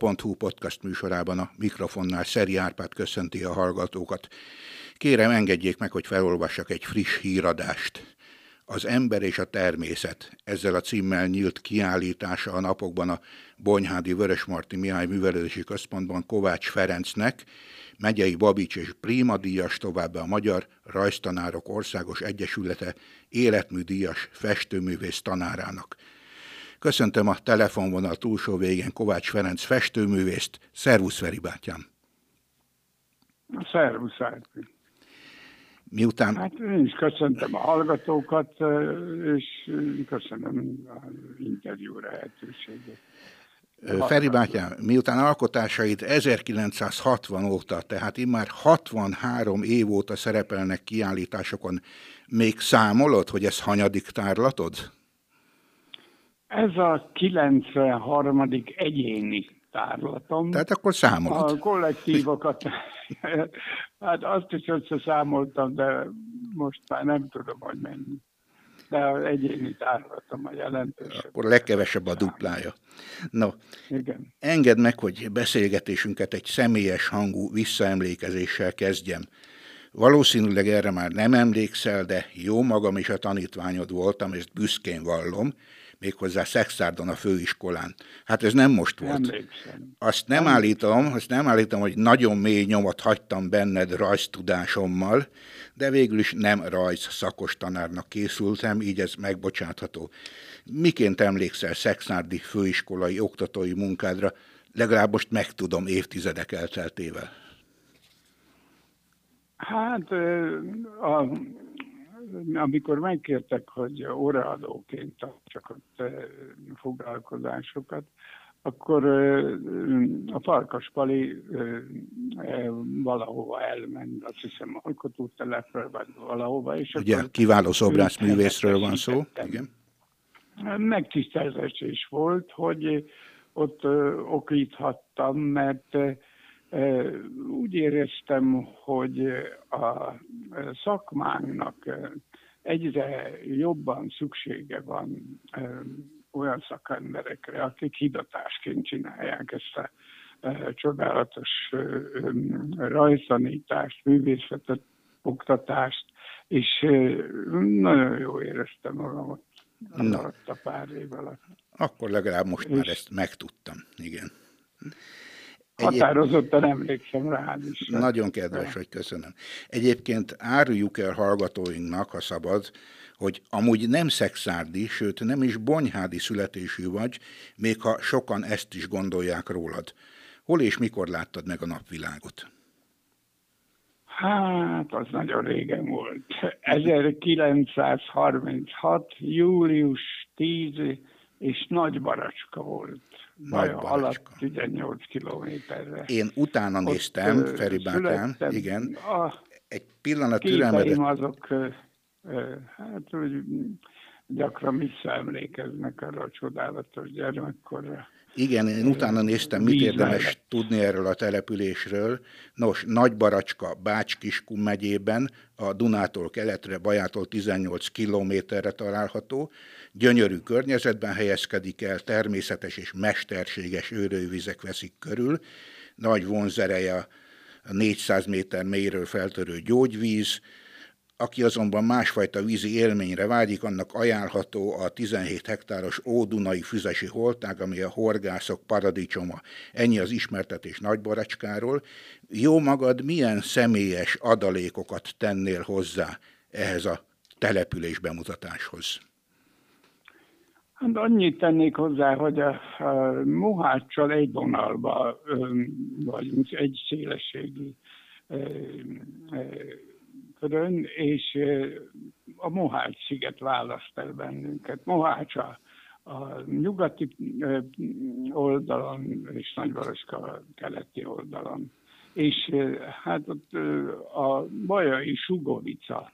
Teo.hu podcast műsorában a mikrofonnál Szeri Árpád köszönti a hallgatókat. Kérem, engedjék meg, hogy felolvassak egy friss híradást. Az ember és a természet ezzel a címmel nyílt kiállítása a napokban a Bonyhádi Vörösmarty Mihály Művelődési Központban Kovács Ferencnek, megyei Babics és Prima díjas, továbbá a Magyar Rajztanárok Országos Egyesülete életműdíjas festőművész tanárának. Köszöntöm a telefonvonal túlsó végén Kovács Ferenc festőművészt. Szervusz, Feri bátyám! Szervusz, Árpi! Miután... Hát én is köszöntöm a hallgatókat, és köszönöm az interjú lehetőséget. Feri bátyám, miután alkotásait 1960 óta, tehát immár 63 év óta szerepelnek kiállításokon, még számolod, hogy ez hanyadik tárlatod? Ez a 93. egyéni tárlatom. Tehát akkor számolod. A kollektívokat, hát azt is összeszámoltam, de most már nem tudom, hogy mennyi. De az egyéni tárlatom a jelentősebb. Akkor legkevesebb a duplája. No, Igen. engedd meg, hogy beszélgetésünket egy személyes hangú visszaemlékezéssel kezdjem. Valószínűleg erre már nem emlékszel, de jó magam is a tanítványod voltam, ezt büszkén vallom, méghozzá Szexárdon a főiskolán. Hát ez nem most volt. Emlékszem. Azt nem állítom, azt nem állítom, hogy nagyon mély nyomot hagytam benned rajztudásommal, de végül is nem rajz szakos tanárnak készültem, így ez megbocsátható. Miként emlékszel Szexárdi főiskolai oktatói munkádra, legalább most megtudom évtizedek elteltével? Hát a, amikor megkértek, hogy óraadóként csak ott foglalkozásokat, akkor a Farkas Pali valahova elment, azt hiszem alkotótelepről, vagy valahova. És Ugye kiváló szobrászművészről van szó. Igen. Megtiszteltetés volt, hogy ott okíthattam, mert úgy éreztem, hogy a szakmánknak egyre jobban szüksége van olyan szakemberekre, akik hidatásként csinálják ezt a csodálatos rajztanítást, művészetet, oktatást, és nagyon jól éreztem magam ott alatt a pár év alatt. Akkor legalább most és... már ezt megtudtam, igen. Határozottan emlékszem rá is. Nagyon kedves, hogy köszönöm. Egyébként áruljuk el hallgatóinknak, ha szabad, hogy amúgy nem szexárdi, sőt nem is bonyhádi születésű vagy, még ha sokan ezt is gondolják rólad. Hol és mikor láttad meg a napvilágot? Hát, az nagyon régen volt. 1936. július 10 és Nagy Baracska volt. Nagy alatt 18 kilométerre. Én utána Ott néztem, Feri Bátyám, igen. A egy pillanat türelmedet. azok, hát hogy gyakran visszaemlékeznek arra a csodálatos gyermekkorra. Igen, én utána néztem, mit érdemes tudni erről a településről. Nos, Nagybaracska, Bács-Kiskun megyében, a Dunától keletre, Bajától 18 kilométerre található. Gyönyörű környezetben helyezkedik el, természetes és mesterséges őrővizek veszik körül. Nagy vonzereje a 400 méter mélyről feltörő gyógyvíz, aki azonban másfajta vízi élményre vágyik, annak ajánlható a 17 hektáros Ódunai füzesi holtág, ami a horgászok paradicsoma. Ennyi az ismertetés Nagybaracskáról. Jó magad, milyen személyes adalékokat tennél hozzá ehhez a település bemutatáshoz? Hát annyit tennék hozzá, hogy a, a Moháccsal egy vonalba vagyunk, egy szélességi körön, és a Mohács sziget választ el bennünket. Mohács a, a nyugati oldalon, és Nagyvaroska a keleti oldalon. És hát ott a Bajai Sugovica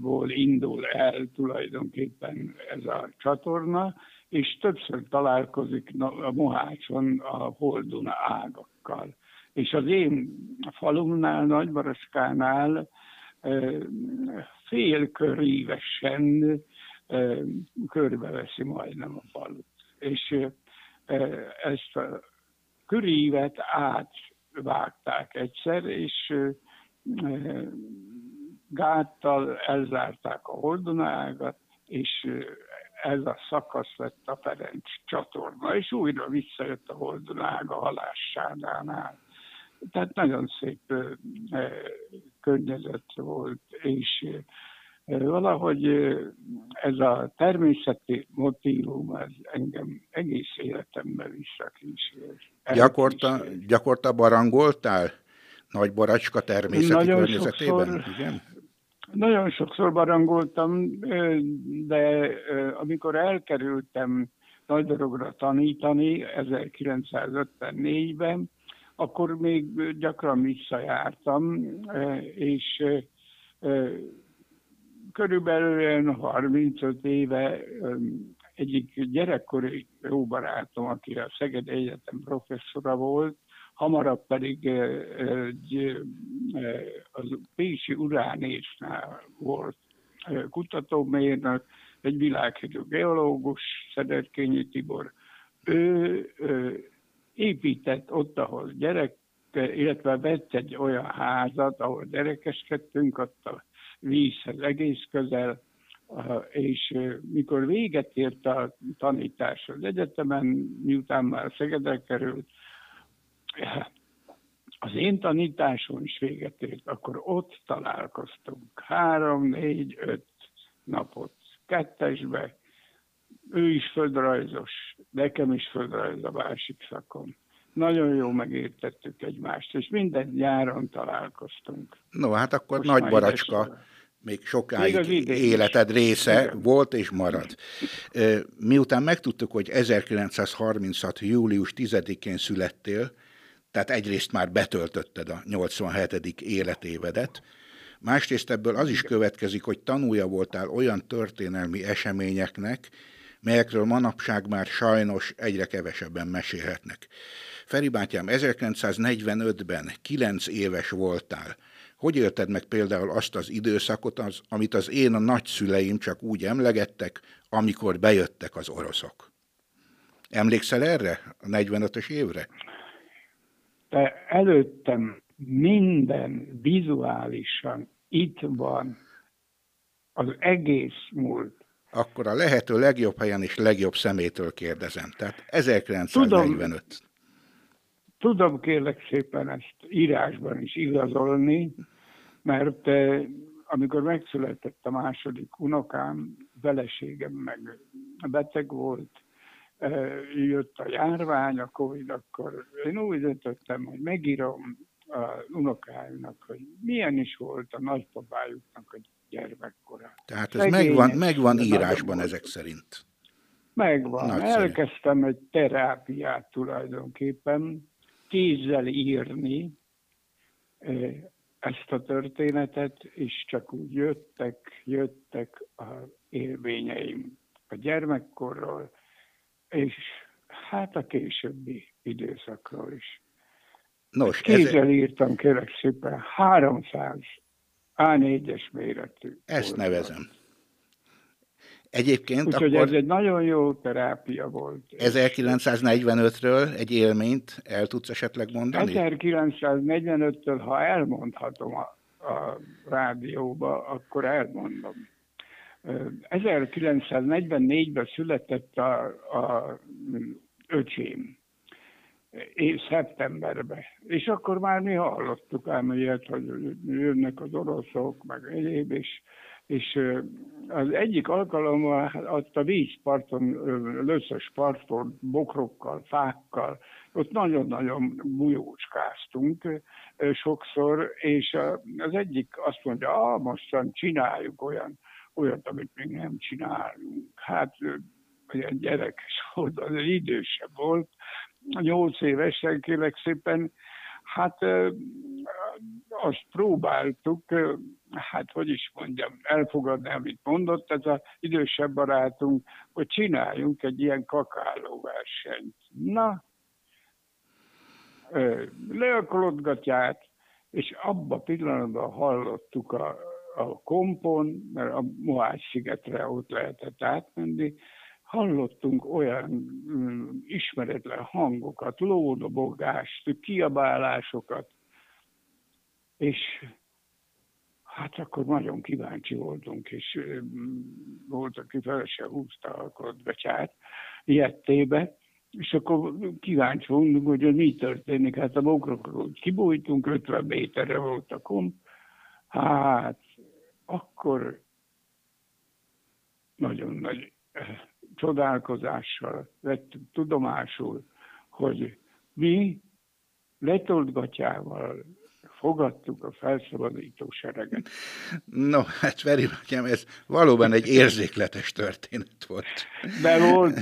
ból indul el tulajdonképpen ez a csatorna, és többször találkozik a Mohácson a Holduna ágakkal és az én falumnál, Nagybaraskánál félkörívesen körbeveszi majdnem a falut. És ezt a körívet átvágták egyszer, és gáttal elzárták a holdonágat, és ez a szakasz lett a Ferenc csatorna, és újra visszajött a holdonág a halássádánál. Tehát nagyon szép környezet volt, és valahogy ez a természeti motívum ez engem egész életemben visszakísér. Gyakorta, gyakorta barangoltál? Nagy baracska természeti nagyon környezetében? Sokszor, Igen? Nagyon sokszor barangoltam, de amikor elkerültem nagy dologra tanítani 1954-ben, akkor még gyakran visszajártam, és körülbelül 35 éve egyik gyerekkori jó barátom, aki a Szeged Egyetem professzora volt, hamarabb pedig az Pécsi Uránésnál volt kutatómérnök, egy világhírű geológus, Szederkényi Tibor. Ő épített ott, ahol gyerek, illetve vett egy olyan házat, ahol gyerekeskedtünk, ott a vízhez egész közel, és mikor véget ért a tanítás az egyetemen, miután már Szegedre került, az én tanításon is véget ért, akkor ott találkoztunk három, négy, öt napot kettesbe. Ő is földrajzos, nekem is földrajz a másik szakon. Nagyon jó megértettük egymást, és minden nyáron találkoztunk. No, hát akkor Most nagy baracska még sokáig még életed része Igen. volt és marad. Miután megtudtuk, hogy 1936. július 10-én születtél, tehát egyrészt már betöltötted a 87. életévedet, másrészt ebből az is következik, hogy tanúja voltál olyan történelmi eseményeknek, melyekről manapság már sajnos egyre kevesebben mesélhetnek. Feri bátyám, 1945-ben 9 éves voltál. Hogy élted meg például azt az időszakot, az, amit az én a nagyszüleim csak úgy emlegettek, amikor bejöttek az oroszok? Emlékszel erre, a 45-ös évre? de előttem minden vizuálisan itt van az egész múlt. Akkor a lehető legjobb helyen és legjobb szemétől kérdezem. Tehát 1945. Tudom, tudom kérlek szépen ezt írásban is igazolni, mert eh, amikor megszületett a második unokám, feleségem meg beteg volt, jött a járvány, a Covid, akkor én úgy döntöttem, hogy megírom a unokáimnak, hogy milyen is volt a nagypapájuknak a gyermekkora. Tehát ez Szegényes, megvan, megvan írásban ezek szerint. Megvan. Nagyszerű. Elkezdtem egy terápiát tulajdonképpen, kézzel írni ezt a történetet, és csak úgy jöttek, jöttek a élményeim a gyermekkorról, és hát a későbbi időszakról is. Nos, Kézzel ez... írtam, kérek szépen, 300 A4-es méretű. Ezt volt. nevezem. Egyébként Úgyhogy akkor ez egy nagyon jó terápia volt. 1945-ről egy élményt el tudsz esetleg mondani? 1945-től, ha elmondhatom a, a rádióba, akkor elmondom. 1944-ben született a, a öcsém, és szeptemberben. És akkor már mi hallottuk ám ilyet, hogy jönnek az oroszok, meg egyéb, és, és az egyik alkalommal ott a vízparton, löszös parton, bokrokkal, fákkal, ott nagyon-nagyon bujócskáztunk sokszor, és az egyik azt mondja, ah, mostan csináljuk olyan olyat, amit még nem csinálunk. Hát olyan gyerekes volt, az idősebb volt, nyolc évesen kérlek szépen, hát azt próbáltuk, hát hogy is mondjam, elfogadni, amit mondott ez az idősebb barátunk, hogy csináljunk egy ilyen versenyt. Na, le a kolodgatját, és abba pillanatban hallottuk a a kompon, mert a Mohács szigetre ott lehetett átmenni, hallottunk olyan mm, ismeretlen hangokat, lódobogást, kiabálásokat, és hát akkor nagyon kíváncsi voltunk, és mm, volt, aki fel se húzta a kodbecsát ilyettébe, és akkor kíváncsi voltunk, hogy mi történik. Hát a bokrokról kibújtunk, 50 méterre volt a komp, hát akkor nagyon nagy csodálkozással vettük tudomásul, hogy mi letoltgatjával fogadtuk a felszabadító sereget. No, hát Veri nekem ez valóban egy érzékletes történet volt. De volt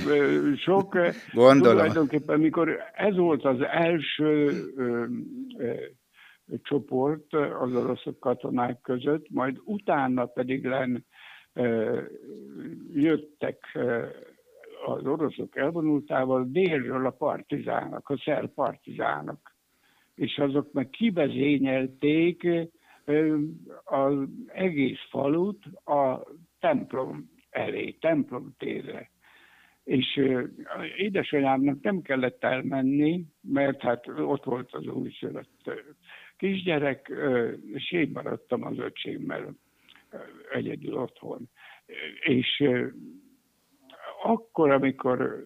sok, Gondolom. tulajdonképpen mikor ez volt az első ö, ö, csoport az oroszok katonák között, majd utána pedig len jöttek az oroszok elvonultával délről a partizánok, a szerb partizánok és azok meg kivezényelték az egész falut a templom elé, templom térre. És édesanyámnak nem kellett elmenni, mert hát ott volt az újszülött kisgyerek, és én maradtam az öcsémmel egyedül otthon. És akkor, amikor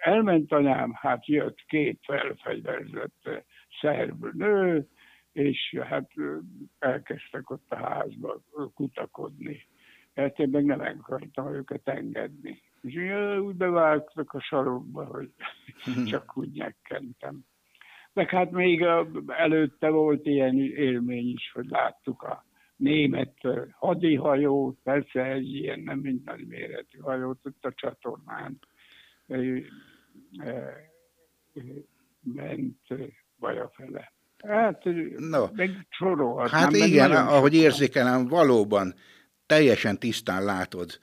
elment anyám, hát jött két felfegyverzett szerb nő, és hát elkezdtek ott a házba kutakodni. Hát én meg nem akartam őket engedni. És úgy bevágtak a sarokba, hogy csak úgy nyekkentem. Meg hát még előtte volt ilyen élmény is, hogy láttuk a német hadihajót, persze egy ilyen nem minden méretű hajót ott a csatornán ment fele. Hát, no. meg sorolhat. Hát igen, ahogy érzékelem, valóban teljesen tisztán látod,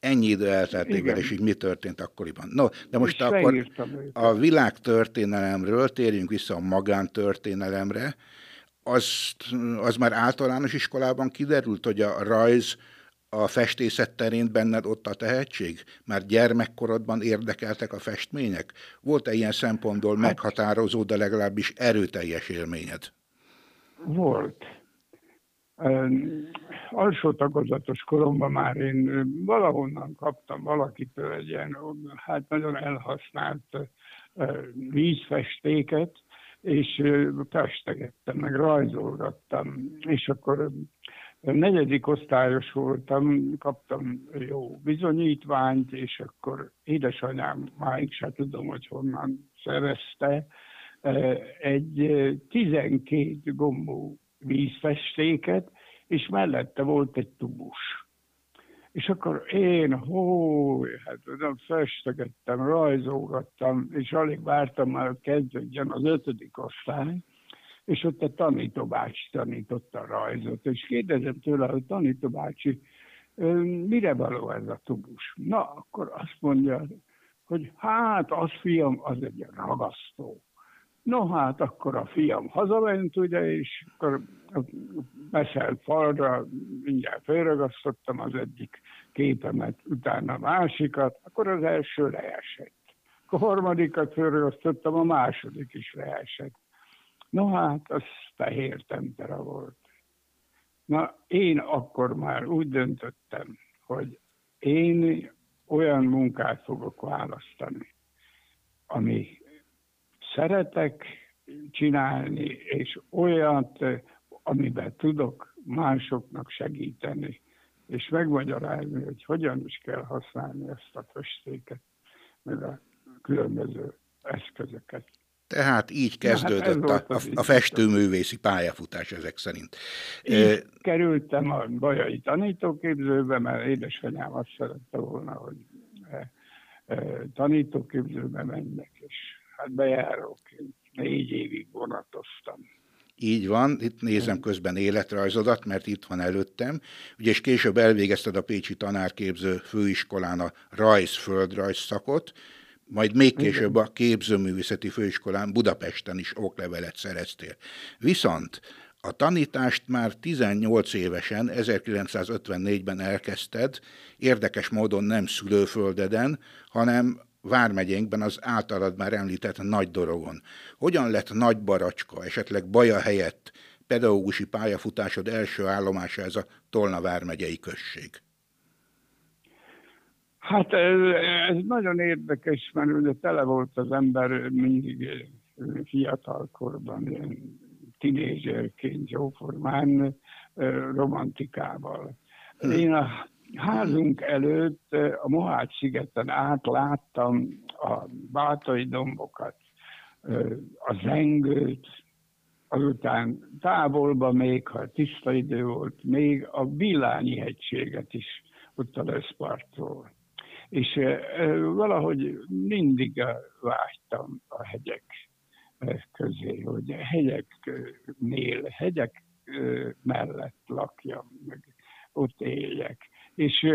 ennyi idő eltelték el, és így mi történt akkoriban. No, de most és akkor a világ történelemről térjünk vissza a magántörténelemre. Az, az már általános iskolában kiderült, hogy a rajz a festészet terén benned ott a tehetség? Már gyermekkorodban érdekeltek a festmények? Volt-e ilyen szempontból hát, meghatározó, de legalábbis erőteljes élményed? Volt. alsó tagozatos koromban már én valahonnan kaptam valakitől egy ilyen, hát nagyon elhasznált vízfestéket, és festegettem, meg rajzolgattam, és akkor negyedik osztályos voltam, kaptam jó bizonyítványt, és akkor édesanyám, máig se tudom, hogy honnan szerezte, egy 12 gombú vízfestéket, és mellette volt egy tubus. És akkor én, hó, hát nem festegettem, rajzolgattam, és alig vártam már, hogy kezdődjön az ötödik osztály, és ott a tanítóbácsi tanította a rajzot, és kérdezem tőle, hogy tanítóbácsi, mire való ez a tubus? Na, akkor azt mondja, hogy hát az fiam, az egy ragasztó. No hát, akkor a fiam hazament, ugye, és akkor beszélt falra, mindjárt felragasztottam az egyik képemet, utána a másikat, akkor az első leesett. A harmadikat felragasztottam, a második is leesett. No hát, az fehér tempera volt. Na, én akkor már úgy döntöttem, hogy én olyan munkát fogok választani, ami szeretek csinálni, és olyat, amiben tudok másoknak segíteni, és megmagyarázni, hogy hogyan is kell használni ezt a festéket, meg a különböző eszközöket. Tehát így kezdődött hát a, a, a festőművészi pályafutás ezek szerint. Így e, kerültem a Bajai tanítóképzőbe, mert édesanyám azt szerette volna, hogy e, e, tanítóképzőbe menjek, és hát bejáróként négy évig vonatoztam. Így van, itt nézem közben életrajzodat, mert itt van előttem. Ugye, és később elvégezted a Pécsi Tanárképző Főiskolán a rajz-földrajz szakot, majd még később a képzőművészeti főiskolán Budapesten is oklevelet szereztél. Viszont A tanítást már 18 évesen, 1954-ben elkezdted, érdekes módon nem szülőföldeden, hanem Vármegyénkben az általad már említett Nagy Dorogon. Hogyan lett Nagy Baracska, esetleg Baja helyett pedagógusi pályafutásod első állomása ez a Tolna vármegyei község? Hát ez, ez nagyon érdekes, mert ugye tele volt az ember mindig fiatalkorban, ilyen tinédzserként jóformán romantikával. Hm. Én a házunk előtt a Mohács-szigeten átláttam a bátai dombokat, a zengőt, azután távolban még, ha tiszta idő volt, még a Villányi hegységet is ott a Leszpartról. És valahogy mindig vágytam a hegyek közé, hogy hegyeknél, hegyek mellett lakjam, meg ott éljek. És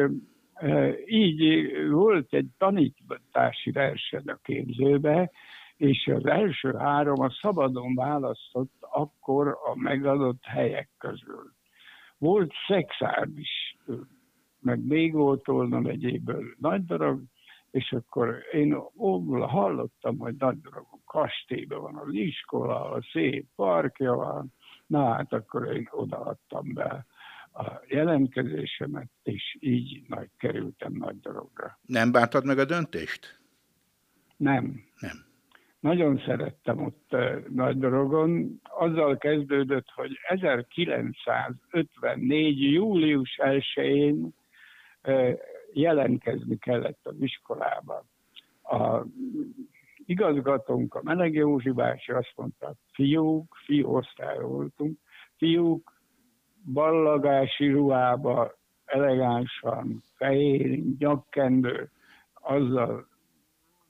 így volt egy tanítási verseny a képzőbe, és az első három a szabadon választott akkor a megadott helyek közül. Volt Szexárd is, meg még volt volna megyéből nagy darab, és akkor én óvul hallottam, hogy nagy daragon kastélyban van az iskola, a szép parkja van, na hát akkor én odaadtam be a jelentkezésemet, és így nagy, kerültem nagy dologra. Nem bántad meg a döntést? Nem. Nem. Nagyon szerettem ott uh, nagy dologon. Azzal kezdődött, hogy 1954. július 1-én uh, jelentkezni kellett az iskolába. A igazgatónk, a Meleg Józsi bácsi azt mondta, fiúk, fiú osztály voltunk, fiúk, ballagási ruhába, elegánsan, fehér, nyakkendő, azzal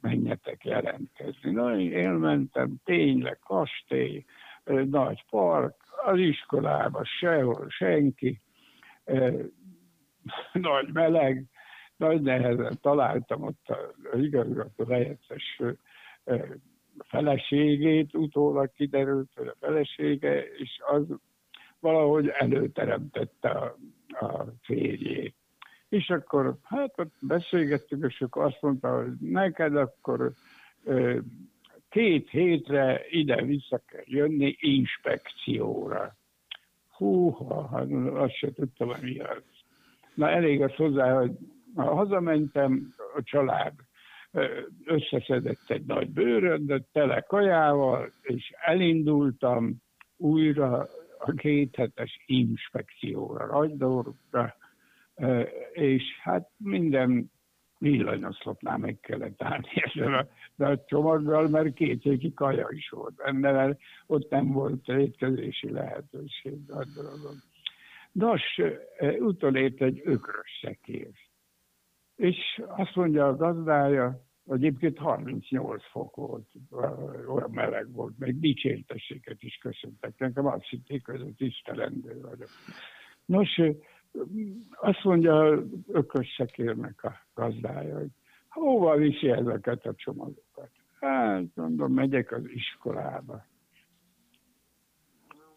menjetek jelentkezni. Na, én mentem, tényleg, kastély, nagy park, az iskolába sehol senki, nagy meleg, nagy nehezen találtam ott az igazgató helyettes feleségét, utólag kiderült, hogy a felesége, és az valahogy előteremtette a, a férjét. És akkor hát ott beszélgettük, és akkor azt mondta, hogy neked akkor ö, két hétre ide-vissza kell jönni inspekcióra. Húha, hát azt se tudtam, mi az. Na elég az hozzá, hogy hazamentem, a család összeszedett egy nagy bőröndöt tele kajával, és elindultam újra a kéthetes inspekcióra, Ragydorra, és hát minden villanyoszlopnál meg kellett állni ezzel a, a csomaggal, mert két éki kaja is volt benne, mert ott nem volt étkezési lehetőség a dolgon. Nos, utolért egy ökrös szekér. És azt mondja a gazdája, egyébként 38 fok volt, olyan meleg volt, még dicsértességet is köszöntek. Nekem azt hitték, hogy a tisztelendő vagyok. Nos, azt mondja ökös szekérnek a gazdája, hogy hova viszi ezeket a csomagokat? Hát, mondom, megyek az iskolába.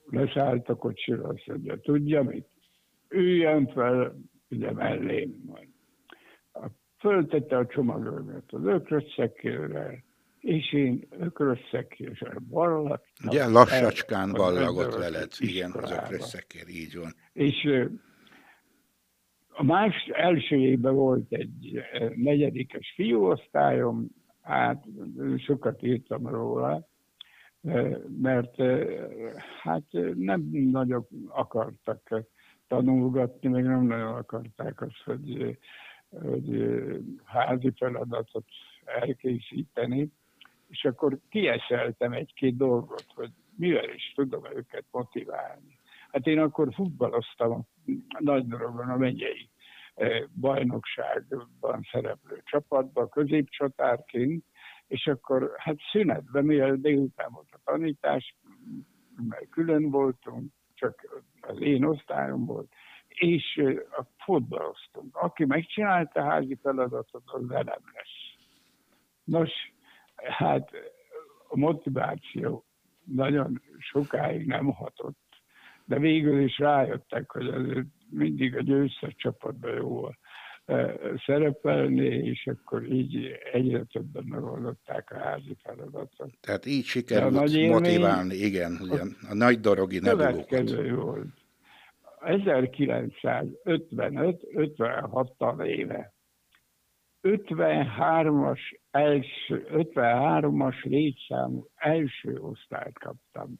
Leszállt a kocsira, azt mondja, tudja mit? Üljön fel, ugye mellém majd föltette a csomagokat az ökrösszekérre, és én ökrösszekérrel ballagtam. Ugye lassacskán ballagott veled, igen, az ökrösszekér, így van. És a más első évben volt egy negyedikes fiúosztályom, hát sokat írtam róla, mert hát nem nagyon akartak tanulgatni, meg nem nagyon akarták azt, hogy hogy házi feladatot elkészíteni, és akkor kieszeltem egy-két dolgot, hogy mivel is tudom őket motiválni. Hát én akkor futballoztam nagy dologon a megyei bajnokságban szereplő csapatban, középcsatárként, és akkor hát szünetben, mivel délután volt a tanítás, mert külön voltunk, csak az én osztályom volt, és a fotbaloztunk. Aki megcsinálta a házi feladatot, az velem lesz. Nos, hát a motiváció nagyon sokáig nem hatott, de végül is rájöttek, hogy ez mindig a győztes csapatban jó szerepelni, és akkor így egyre többen megoldották a házi feladatot. Tehát így sikerült motiválni, igen, ugyan, a nagy dorogi nebulókat. volt. 1955-56-tal éve 53-as első, 53-as létszámú első osztályt kaptam.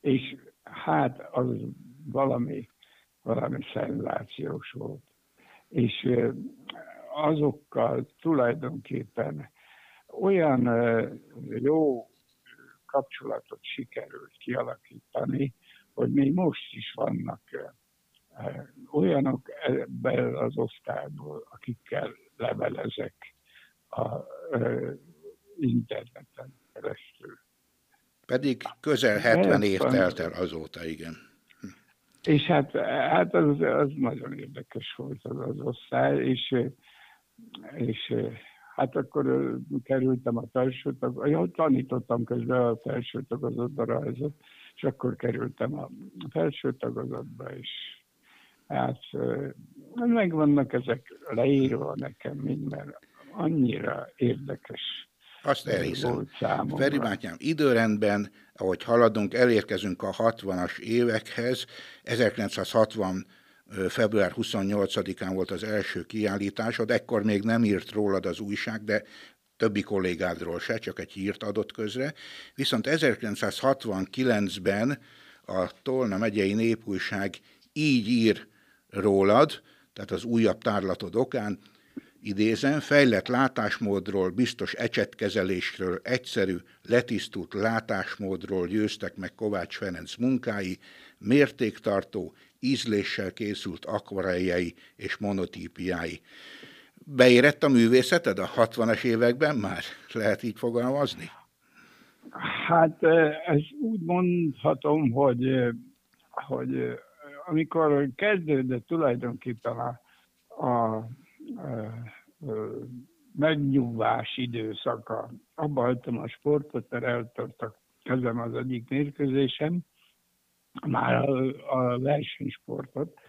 És hát az valami, valami szenzációs volt. És azokkal tulajdonképpen olyan jó kapcsolatot sikerült kialakítani, hogy még most is vannak olyanok ebben az osztályból, akikkel levelezek a interneten keresztül. Pedig közel 70 év telt el azóta, igen. És hát, hát az, az nagyon érdekes volt az az osztály, és, és hát akkor kerültem a felső tag, tanítottam közben a felső tagozatba rajzot, és akkor kerültem a felső tagozatba, és hát megvannak ezek leírva nekem mind, mert annyira érdekes azt elhiszem. Feri Mátyám, időrendben, ahogy haladunk, elérkezünk a 60-as évekhez. 1960 február 28-án volt az első kiállításod, ekkor még nem írt rólad az újság, de többi kollégádról se, csak egy hírt adott közre. Viszont 1969-ben a Tolna megyei népújság így ír rólad, tehát az újabb tárlatod okán, idézem, fejlett látásmódról, biztos ecsetkezelésről, egyszerű, letisztult látásmódról győztek meg Kovács Ferenc munkái, mértéktartó, ízléssel készült akvareljei és monotípiái. Beérett a művészeted a 60-as években már? Lehet így fogalmazni? Hát ez úgy mondhatom, hogy, hogy amikor kezdődött tulajdonképpen a, a, a, a megnyugvás időszaka, abba hagytam a sportot, mert eltartak kezem az egyik mérkőzésem, már a, a versenysportot,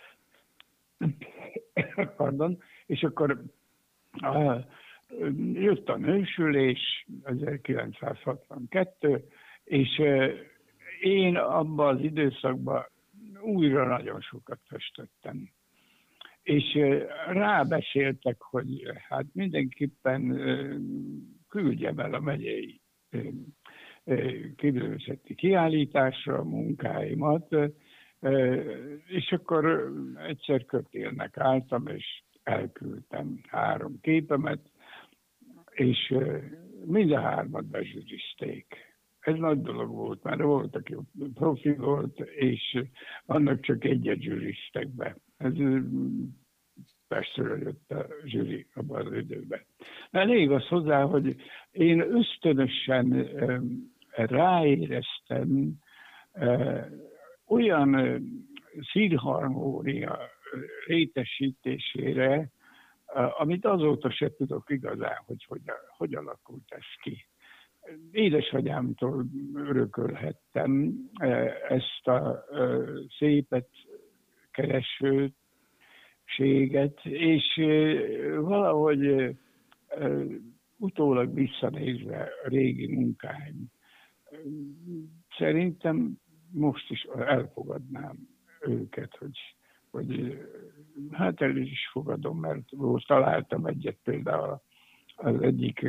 pardon, és akkor a, jött a nősülés, 1962, és én abban az időszakban újra nagyon sokat festettem. És rábeszéltek, hogy hát mindenképpen küldjem el a megyei képzőművészeti kiállításra a munkáimat, és akkor egyszer kötélnek álltam, és elküldtem három képemet, és mind a hármat bezsűrizték ez nagy dolog volt, mert volt, aki profi volt, és annak csak egyet zsűriztek be. Ez persze jött a zsűri abban az időben. Mert igaz hozzá, hogy én ösztönösen ráéreztem olyan színharmónia rétesítésére, amit azóta se tudok igazán, hogy hogy, hogy alakult ez ki. Édesanyámtól örökölhettem e, ezt a e, szépet keresőséget, és e, valahogy utólag visszanézve a régi munkáim, szerintem most is elfogadnám őket, hogy, hogy hát el is fogadom, mert most találtam egyet például az egyik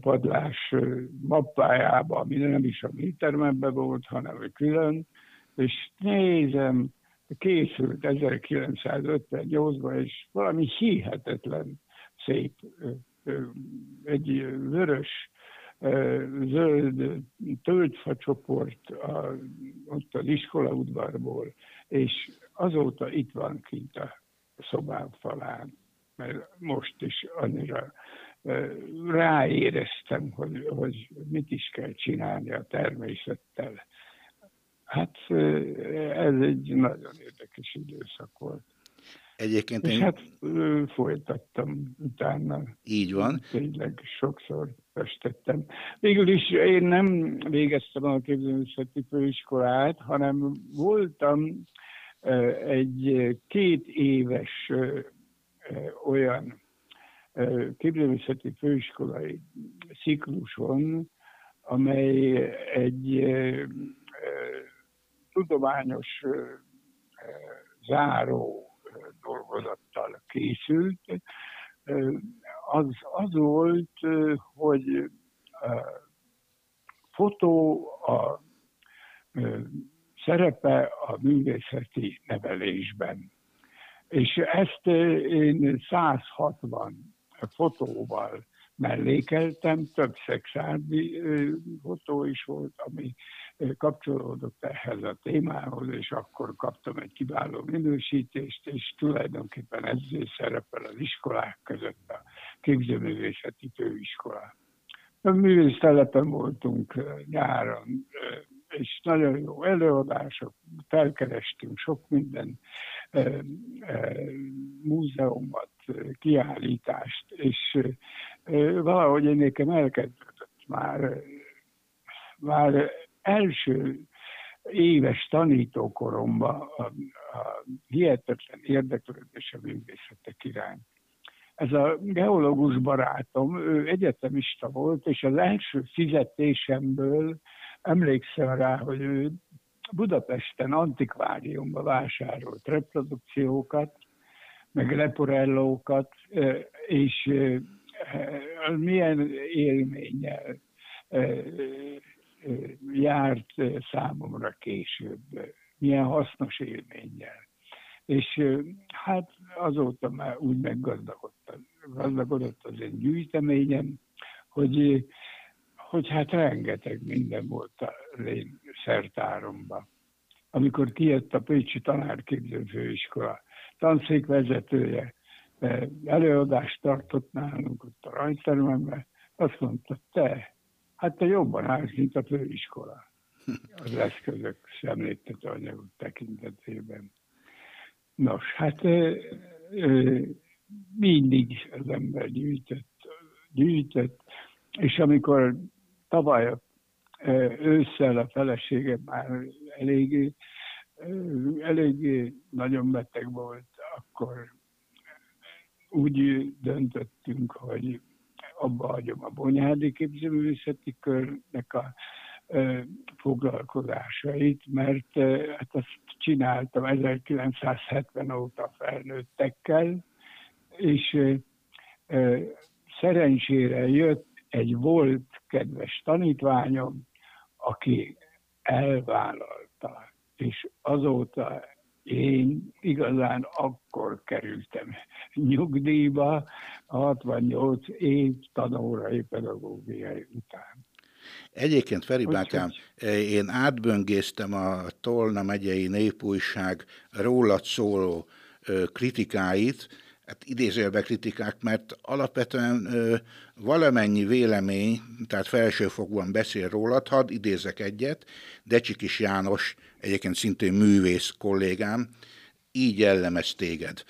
padlás mappájába, ami nem is a métermenben volt, hanem külön, és nézem, készült 1958-ban, és valami hihetetlen szép, egy vörös, zöld töltfa csoport ott az iskola udvarból, és azóta itt van kint a szobám falán, mert most is annyira ráéreztem, hogy, hogy mit is kell csinálni a természettel. Hát ez egy nagyon érdekes időszak volt. Egyébként és én... hát folytattam utána. Így van. Tényleg sokszor festettem. Végül is én nem végeztem a képzőművészeti főiskolát, hanem voltam egy két éves olyan képzőművészeti főiskolai cikluson, amely egy tudományos záró dolgozattal készült. Az, az volt, hogy a fotó a szerepe a művészeti nevelésben. És ezt én 160 fotóval mellékeltem, több szexárdi fotó is volt, ami kapcsolódott ehhez a témához, és akkor kaptam egy kiváló minősítést, és tulajdonképpen ezzel szerepel az iskolák között a képzőművészeti főiskola. A művésztelepen voltunk nyáron, és nagyon jó előadások, felkerestünk sok minden múzeumot, kiállítást, és valahogy én nekem elkezdődött már, már első éves tanítókoromban a, a hihetetlen érdeklődés a művészetek irány. Ez a geológus barátom, ő egyetemista volt, és az első fizetésemből emlékszem rá, hogy ő Budapesten antikváriumban vásárolt reprodukciókat, meg leporellókat, és milyen élménnyel járt számomra később, milyen hasznos élménnyel. És hát azóta már úgy meggazdagodott, gazdagodott az én gyűjteményem, hogy, hogy hát rengeteg minden volt a én szertáromban. Amikor kijött a Pécsi Tanárképző Főiskola tanszék vezetője, előadást tartott nálunk ott a rajtermemben, azt mondta, te, hát te jobban állsz, mint a főiskola az eszközök szemléltető anyagok tekintetében. Nos, hát mindig az ember gyűjtött, gyűjtött, és amikor tavaly ősszel a feleségem már eléggé, eléggé nagyon beteg volt, akkor úgy döntöttünk, hogy abba hagyom a Bonyhádi Képzőművészeti Körnek a foglalkozásait, mert hát azt csináltam 1970 óta felnőttekkel, és szerencsére jött egy volt kedves tanítványom, aki elvállalta, és azóta én igazán akkor kerültem nyugdíjba, 68 év tanórai pedagógiai után. Egyébként, Feri bátyám, én átböngésztem a Tolna megyei népújság rólad szóló kritikáit, hát idézőjelbe kritikák, mert alapvetően ö, valamennyi vélemény, tehát felsőfokban beszél rólad, hadd idézek egyet, Decsikis János, egyébként szintén művész kollégám, így jellemez téged.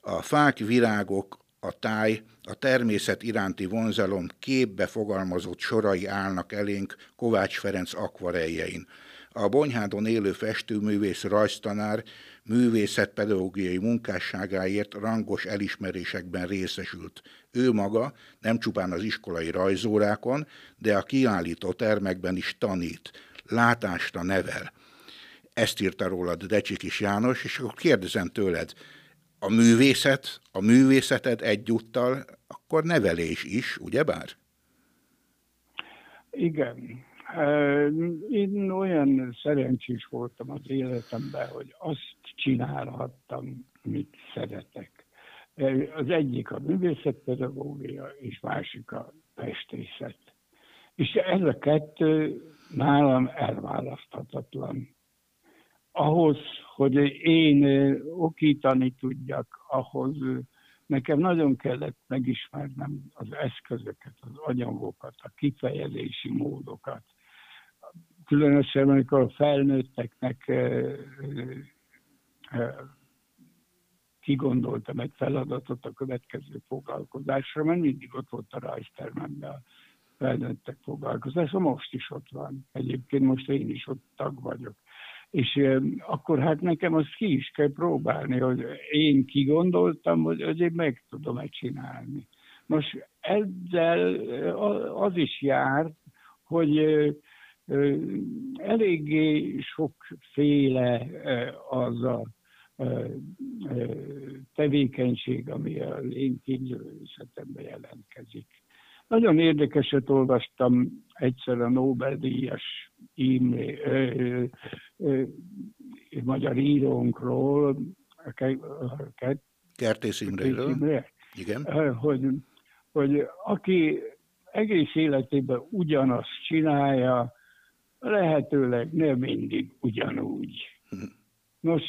A fák, virágok, a táj, a természet iránti vonzalom képbe fogalmazott sorai állnak elénk Kovács Ferenc akvareljein. A Bonyhádon élő festőművész rajztanár művészetpedagógiai munkásságáért rangos elismerésekben részesült. Ő maga nem csupán az iskolai rajzórákon, de a kiállító termekben is tanít, látásra nevel. Ezt írta rólad Decsikis János, és akkor kérdezem tőled, a művészet, a művészeted egyúttal, akkor nevelés is, ugyebár? Igen. Én olyan szerencsés voltam az életemben, hogy azt csinálhattam, mit szeretek. Az egyik a művészetpedagógia, és másik a festészet. És ez a kettő nálam elválaszthatatlan ahhoz, hogy én okítani tudjak, ahhoz nekem nagyon kellett megismernem az eszközöket, az anyagokat, a kifejezési módokat. Különösen, amikor a felnőtteknek kigondoltam egy feladatot a következő foglalkozásra, mert mindig ott volt a rajztermemben a felnőttek foglalkozása, most is ott van. Egyébként most én is ott tag vagyok. És akkor hát nekem azt ki is kell próbálni, hogy én kigondoltam, hogy, én meg tudom-e csinálni. Most ezzel az is jár, hogy eléggé sokféle az a tevékenység, ami az én képzőművészetemben jelentkezik. Nagyon érdekeset olvastam egyszer a Nobel-díjas magyar írónkról, Kertész Imréről. Igen. Hogy, hogy aki egész életében ugyanazt csinálja, lehetőleg nem mindig ugyanúgy. Hm. Nos,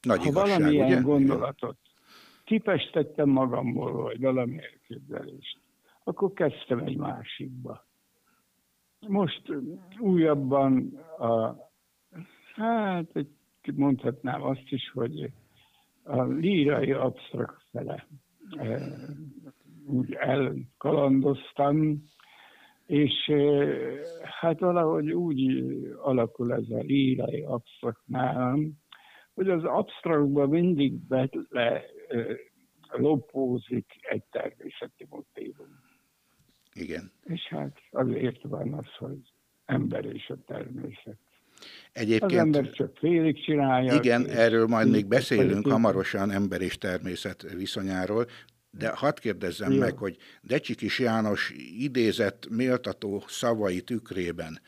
Nagy ha igazság, valamilyen ugye? gondolatot kipestettem magamból, vagy valami elképzelést, akkor kezdtem egy másikba. Most újabban a, hát mondhatnám azt is, hogy a lírai absztrakt fele úgy elkalandoztam, és hát valahogy úgy alakul ez a lírai absztrakt nálam, hogy az absztraktban mindig bele lopózik egy természeti motívum. Igen. És hát azért van az, hogy ember és a természet. Egyébként, az ember csak félig csinálja. Igen, erről majd még beszélünk hamarosan ember és természet viszonyáról, de hadd kérdezzem Jó. meg, hogy Decsikis János idézett méltató szavai tükrében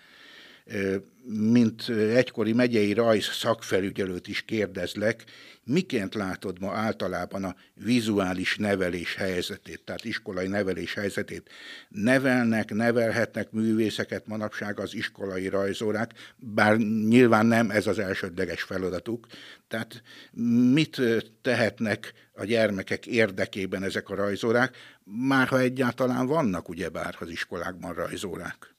mint egykori megyei rajz szakfelügyelőt is kérdezlek, miként látod ma általában a vizuális nevelés helyzetét, tehát iskolai nevelés helyzetét? Nevelnek, nevelhetnek művészeket manapság az iskolai rajzórák, bár nyilván nem ez az elsődleges feladatuk. Tehát mit tehetnek a gyermekek érdekében ezek a rajzórák, már ha egyáltalán vannak ugyebár az iskolákban rajzórák?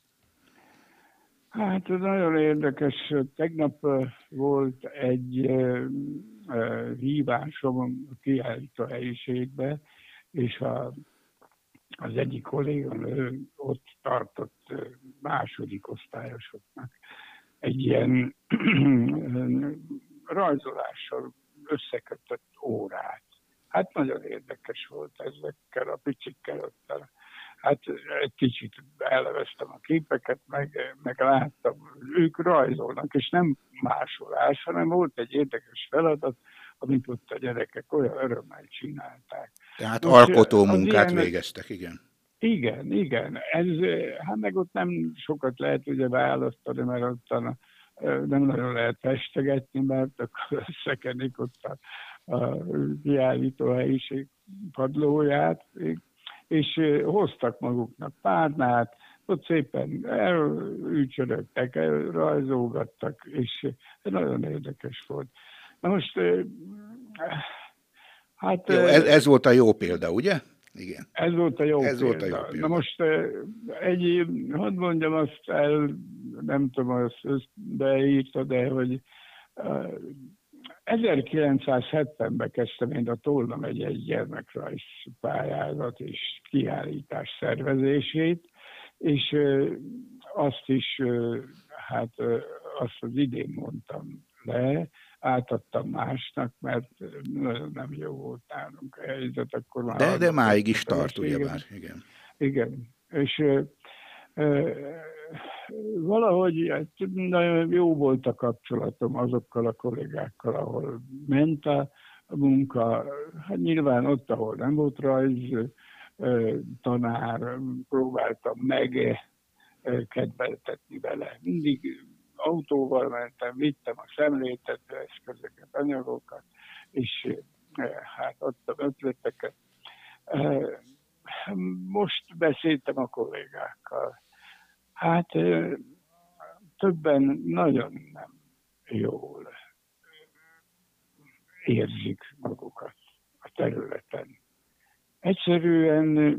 Hát ez nagyon érdekes. Tegnap volt egy hívásom a kiállító helyiségbe, és a, az egyik kolléganő ott tartott második osztályosoknak egy ilyen rajzolással összekötött órát. Hát nagyon érdekes volt ezekkel a picikkel ott hát egy kicsit elvesztem a képeket, meg, meg láttam, ők rajzolnak, és nem másolás, hanem volt egy érdekes feladat, amit ott a gyerekek olyan örömmel csinálták. Tehát Most alkotó munkát ilyen, végeztek, igen. Igen, igen. Ez, hát meg ott nem sokat lehet ugye választani, mert ott a, nem nagyon lehet festegetni, mert akkor összekenik ott a, a kiállító helyiség padlóját, és hoztak maguknak párnát, ott szépen elücsörögtek, rajzolgattak, és nagyon érdekes volt. Na most, hát... Jó, ez, ez volt a jó példa, ugye? Igen. Ez volt a jó, ez példa. Volt a jó példa. Na most egy, hadd mondjam azt el, nem tudom, azt beírta, de hogy 1970-ben kezdtem én a Tolna megyei gyermekrajz pályázat és kiállítás szervezését, és azt is, hát azt az idén mondtam le, átadtam másnak, mert nagyon nem jó volt nálunk a helyzet. Akkor már de, de máig is tart, ugyebár, igen. Igen, és valahogy hát nagyon jó volt a kapcsolatom azokkal a kollégákkal, ahol ment a munka. Hát nyilván ott, ahol nem volt rajz, tanár, próbáltam meg kedveltetni vele. Mindig autóval mentem, vittem a szemléltető eszközöket, anyagokat, és hát adtam ötleteket. Most beszéltem a kollégákkal, Hát többen nagyon nem jól érzik magukat a területen. Egyszerűen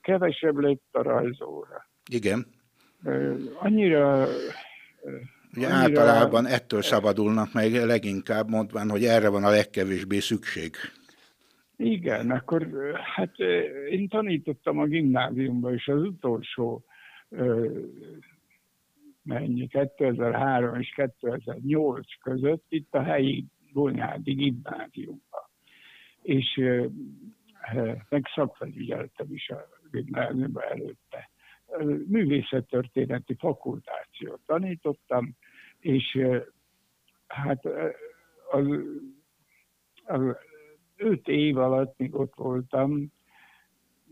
kevesebb lett a rajzóra. Igen. Annyira Ugye annyira... általában ettől szabadulnak meg leginkább, mondván, hogy erre van a legkevésbé szükség. Igen, akkor hát én tanítottam a gimnáziumban, és az utolsó mennyi, 2003 és 2008 között itt a helyi Bonyádi gimnáziumban. És meg szakfelügyeltem is a gimnáziumban előtte. Művészettörténeti fakultációt tanítottam, és hát az, az öt év alatt, míg ott voltam,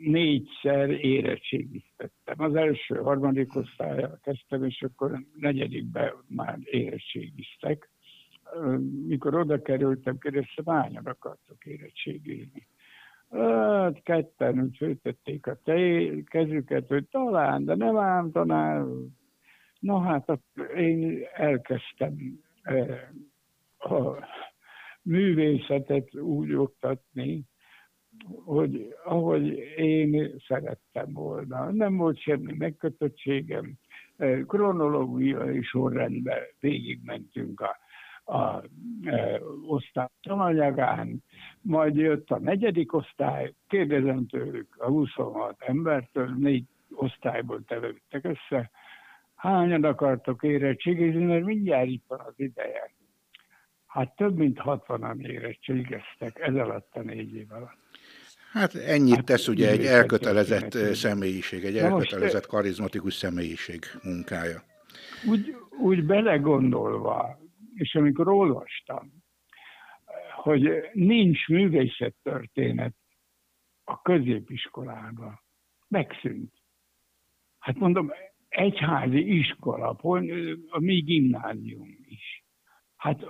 négyszer érettségiztettem. Az első, harmadik osztályra kezdtem, és akkor negyedikben már érettségiztek. Mikor oda kerültem, kérdeztem, hányan akartok érettségizni. Hát ketten úgy főtették a tej, kezüket, hogy talán, de nem ám tanár. Na hát én elkezdtem a művészetet úgy oktatni, hogy ahogy én szerettem volna. Nem volt semmi megkötöttségem, kronológiai sorrendben végigmentünk a, a, a osztály tananyagán, majd jött a negyedik osztály, kérdezem tőlük a 26 embertől, négy osztályból tevődtek össze, hányan akartok érettségizni, mert mindjárt itt van az ideje. Hát több mint 60-an érettségeztek ez alatt a négy év alatt. Hát ennyit hát, tesz ugye egy elkötelezett személyiség, egy elkötelezett, karizmatikus személyiség munkája. Úgy, úgy belegondolva, és amikor olvastam, hogy nincs művészettörténet a középiskolában, megszűnt. Hát mondom, egyházi iskola, a mi gimnázium is. Hát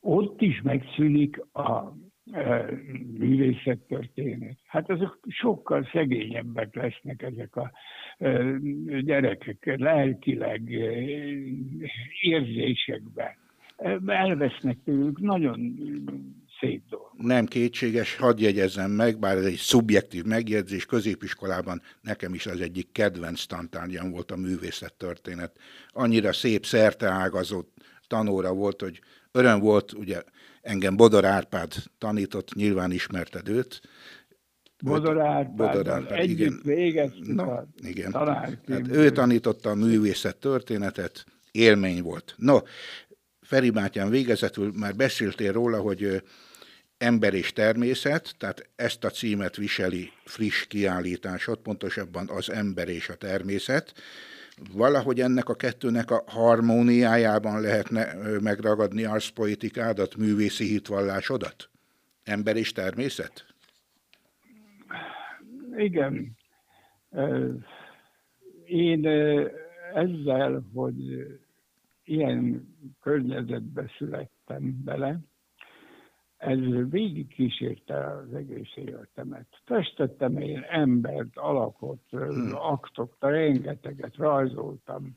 ott is megszűnik a művészettörténet. Hát azok sokkal szegényebbek lesznek ezek a e, gyerekek lelkileg, e, érzésekben. Elvesznek tőlük nagyon szép dolog. Nem kétséges, hadd jegyezzem meg, bár ez egy szubjektív megjegyzés, középiskolában nekem is az egyik kedvenc tantárgyam volt a művészettörténet. Annyira szép szerteágazott tanóra volt, hogy öröm volt, ugye engem Bodor Árpád tanított, nyilván ismerted őt. Bodor Árpád, Bodor Árpád igen. no, igen. Hát ő tanította a művészet történetet, élmény volt. No, Feri Mátyán végezetül már beszéltél róla, hogy ember és természet, tehát ezt a címet viseli friss kiállításod, pontosabban az ember és a természet valahogy ennek a kettőnek a harmóniájában lehetne megragadni arszpoetikádat, művészi hitvallásodat? Ember és természet? Igen. Én ezzel, hogy ilyen környezetbe születtem bele, ez végig kísérte az egész életemet. Festettem én embert, alakot, hmm. aktot, rengeteget rajzoltam,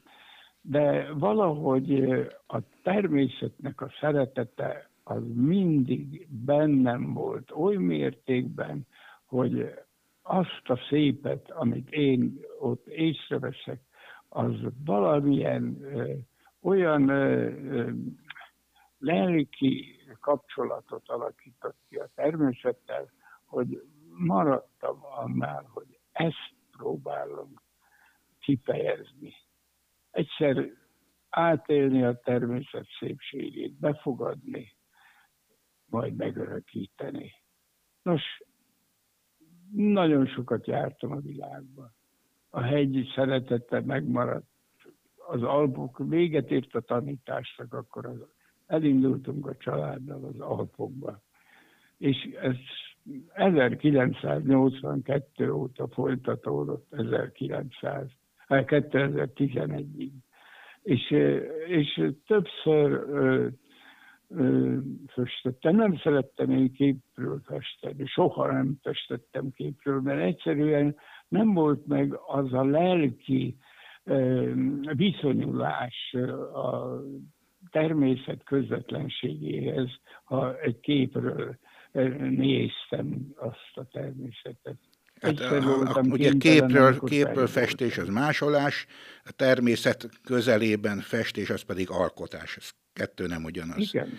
de valahogy a természetnek a szeretete az mindig bennem volt oly mértékben, hogy azt a szépet, amit én ott észreveszek, az valamilyen ö, olyan ö, ö, lelki kapcsolatot alakított ki a természettel, hogy maradtam annál, hogy ezt próbálom kifejezni. Egyszer átélni a természet szépségét, befogadni, majd megörökíteni. Nos, nagyon sokat jártam a világban. A hegy szeretete megmaradt. Az albuk véget ért a tanításnak, akkor az elindultunk a családdal az Alpokba. És ez 1982 óta folytatódott 1900, 2011-ig. És, és többször festettem. Nem szerettem én képről festeni, soha nem festettem képről, mert egyszerűen nem volt meg az a lelki viszonyulás a természet közvetlenségéhez, ha egy képről néztem azt a természetet. Hát, a, ugye képről, képről festés az másolás, a természet közelében festés az pedig alkotás, ez kettő nem ugyanaz. Igen,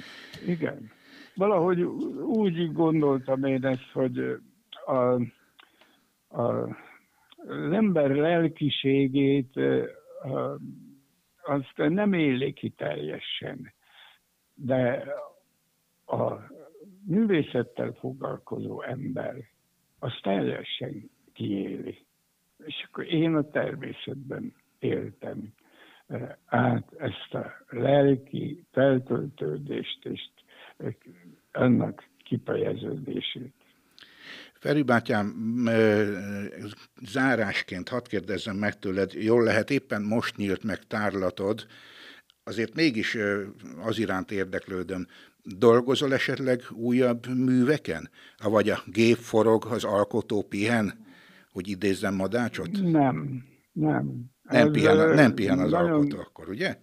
igen. Valahogy úgy gondoltam én ezt, hogy a, a, az ember lelkiségét azt nem éli ki teljesen, de a művészettel foglalkozó ember az teljesen kiéli. És akkor én a természetben éltem át ezt a lelki feltöltődést és annak kifejeződését. Feri bátyám, zárásként hadd kérdezzem meg tőled, jól lehet, éppen most nyílt meg tárlatod, azért mégis az iránt érdeklődöm. Dolgozol esetleg újabb műveken? Vagy a gép forog, az alkotó pihen, hogy idézzem Madácsot? Nem, nem. Nem, Ez pihen, nem pihen az nagyon, alkotó akkor, ugye?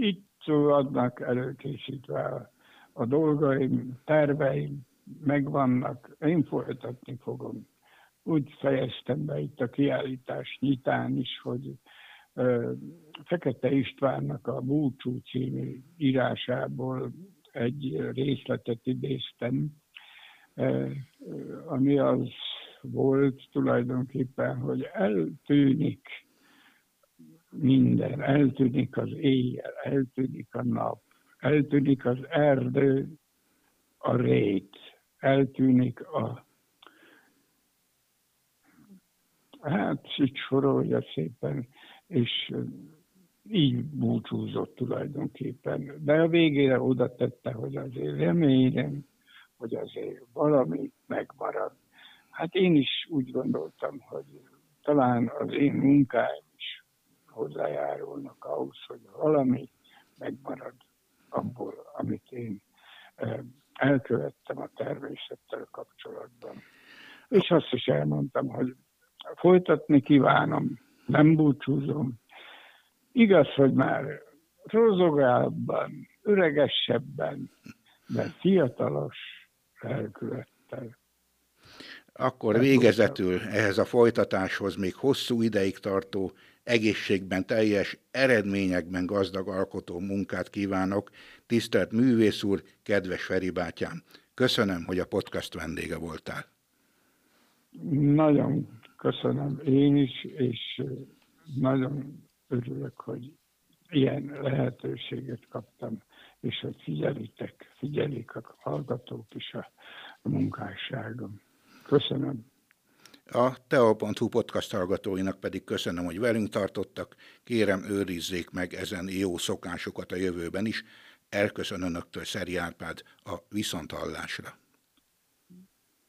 Itt adnak előkészítve a, a dolgaim, terveim, megvannak, én folytatni fogom. Úgy fejeztem be itt a kiállítás nyitán is, hogy Fekete Istvánnak a Búcsú című írásából egy részletet idéztem, ami az volt tulajdonképpen, hogy eltűnik minden, eltűnik az éjjel, eltűnik a nap, eltűnik az erdő, a rét, eltűnik a hát így sorolja szépen, és így búcsúzott tulajdonképpen. De a végére oda tette, hogy azért remélem, hogy azért valami megmarad. Hát én is úgy gondoltam, hogy talán az én munkáim is hozzájárulnak ahhoz, hogy valami megmarad abból, amit én elkövettem a természettel kapcsolatban. És azt is elmondtam, hogy folytatni kívánom nem búcsúzom. Igaz, hogy már rozogábban, öregesebben, de fiatalos lelkülettel. Akkor végezetül ehhez a folytatáshoz még hosszú ideig tartó, egészségben teljes, eredményekben gazdag alkotó munkát kívánok. Tisztelt művész úr, kedves Feri bátyám, köszönöm, hogy a podcast vendége voltál. Nagyon köszönöm én is, és nagyon örülök, hogy ilyen lehetőséget kaptam, és hogy figyelitek, figyelik a hallgatók is a munkásságom. Köszönöm. A Teo.hu podcast hallgatóinak pedig köszönöm, hogy velünk tartottak. Kérem, őrizzék meg ezen jó szokásokat a jövőben is. Elköszön Önöktől Szeri Árpád a Viszonthallásra.